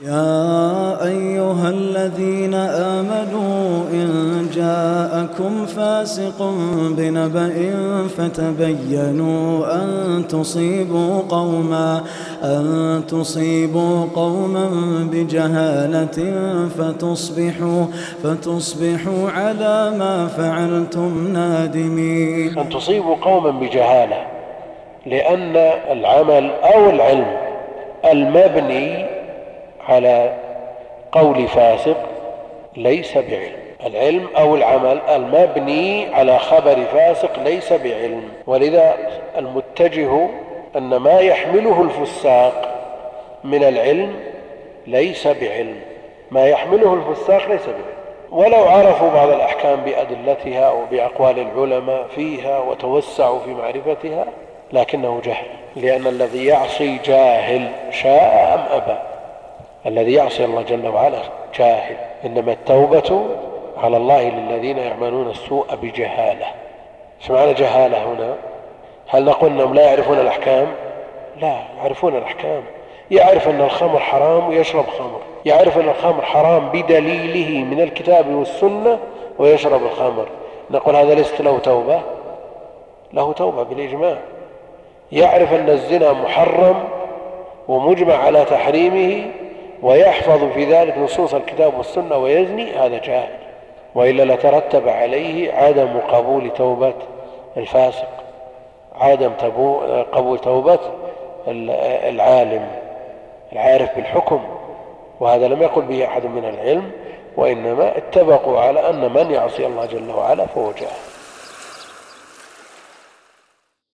يا أيها الذين آمنوا إن جاءكم فاسق بنبأ فتبينوا أن تصيبوا قوما أن تصيبوا قوما بجهالة فتصبحوا فتصبحوا على ما فعلتم نادمين. أن تصيبوا قوما بجهالة لأن العمل أو العلم المبني على قول فاسق ليس بعلم. العلم أو العمل المبني على خبر فاسق ليس بعلم. ولذا المتجه أن ما يحمله الفساق من العلم ليس بعلم. ما يحمله الفساق ليس بعلم. ولو عرفوا بعض الأحكام بأدلتها وبأقوال العلماء فيها وتوسعوا في معرفتها لكنه جهل. لأن الذي يعصي جاهل شاء أم أبى. الذي يعصي الله جل وعلا جاهل. إنما التوبة على الله للذين يعملون السوء بجهالة. إيش معنى جهالة هنا؟ هل نقول أنهم لا يعرفون الأحكام؟ لا يعرفون الأحكام. يعرف أن الخمر حرام ويشرب خمر. يعرف أن الخمر حرام بدليله من الكتاب والسنة ويشرب الخمر. نقول هذا ليست له توبة؟ له توبة بالإجماع. يعرف أن الزنا محرم ومجمع على تحريمه ويحفظ في ذلك نصوص الكتاب والسنة ويزني هذا جاهل. وإلا لترتب عليه عدم قبول توبة الفاسق عدم قبول توبة العالم العارف بالحكم. وهذا لم يقل به أحد من العلم وإنما اتفقوا على أن من يعصي الله جل وعلا فهو جاهل.